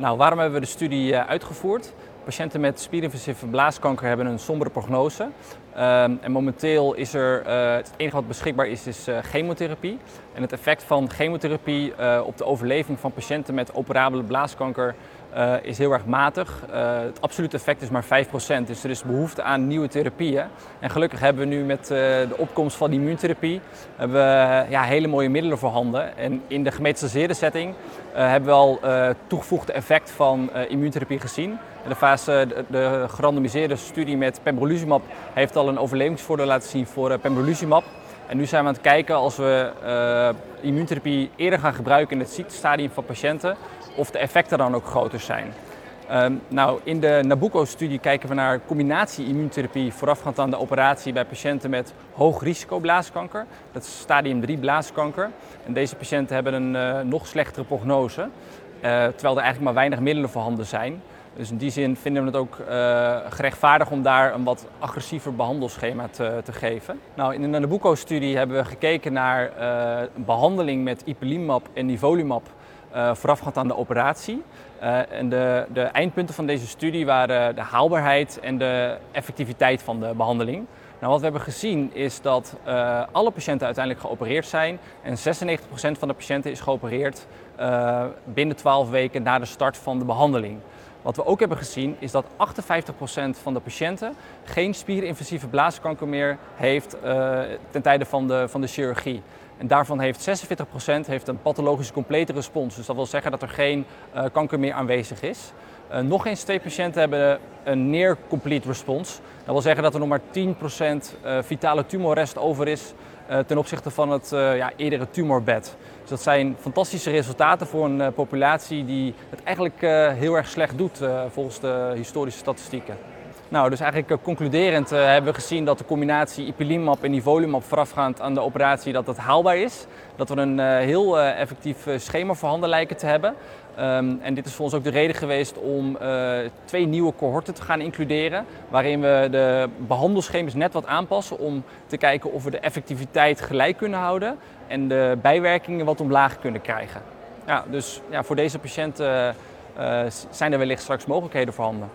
Nou, waarom hebben we de studie eh, uitgevoerd? Patiënten met spierinvasieve blaaskanker hebben een sombere prognose. Ehm, en momenteel is er, uh, het enige wat beschikbaar is, is uh, chemotherapie. En het effect van chemotherapie uh, op de overleving van patiënten met operabele blaaskanker is heel erg matig. het absolute effect is maar 5%, dus er is behoefte aan nieuwe therapieën. En gelukkig hebben we nu met de opkomst van immuuntherapie hebben we, ja, hele mooie middelen voorhanden. En in de gemetastaseerde setting hebben we al toegevoegde effect van immuuntherapie gezien. De fase, de, de gerandomiseerde studie met pembrolizumab heeft al een overlevingsvoordeel laten zien voor uh, pembrolizumab. En nu zijn we aan het kijken als we uh, immuuntherapie eerder gaan gebruiken in het ziektestadium van patiënten, of de effecten dan ook groter zijn. Um, nou, in de Nabucco-studie kijken we naar combinatie-immuuntherapie voorafgaand aan de operatie bij patiënten met hoog risico blaaskanker. Dat is stadium 3 blaaskanker. En deze patiënten hebben een uh, nog slechtere prognose, terwijl er eigenlijk maar weinig middelen voorhanden zijn. Dus in die zin vinden we het ook uh, gerechtvaardigd om daar een wat agressiever behandelschema te, te geven. Nou, in de Nabucco-studie hebben we gekeken naar uh, behandeling met ipilimumab en nivolumab uh, voorafgaand aan de operatie. en de, de, eindpunten van deze studie waren de haalbaarheid en de effectiviteit van de behandeling. Nou, wat we hebben gezien is dat alle patiënten uiteindelijk geopereerd zijn en 96% van de patiënten is geopereerd binnen 12 weken na de start van de behandeling. Wat we ook hebben gezien is dat 58% van de patiënten geen spierinvasieve blaaskanker meer heeft uh, ten tijde van de, van de chirurgie. En daarvan heeft 46% heeft een pathologische complete respons. Dus dat wil zeggen dat er geen uh, kanker meer aanwezig is. Uh, nog eens twee patiënten hebben een near complete response. Dat wil zeggen dat er nog maar 10% vitale tumorrest over is ten opzichte van het ja, eerdere tumorbed. Dus dat zijn fantastische resultaten voor een populatie die het eigenlijk heel erg slecht doet volgens de historische statistieken. Nou, dus eigenlijk concluderend hebben we gezien dat de combinatie ipilimumab en nivolumab voorafgaand aan de operatie dat dat haalbaar is. Dat we een heel effectief schema voorhanden lijken te hebben. Um, en dit is voor ons ook de reden geweest om twee nieuwe cohorten te gaan includeren. Waarin we de behandelschema's net wat aanpassen om te kijken of we de effectiviteit gelijk kunnen houden. En de bijwerkingen wat omlaag kunnen krijgen. Ja, dus ja, voor deze patiënten zijn er wellicht straks mogelijkheden voorhanden.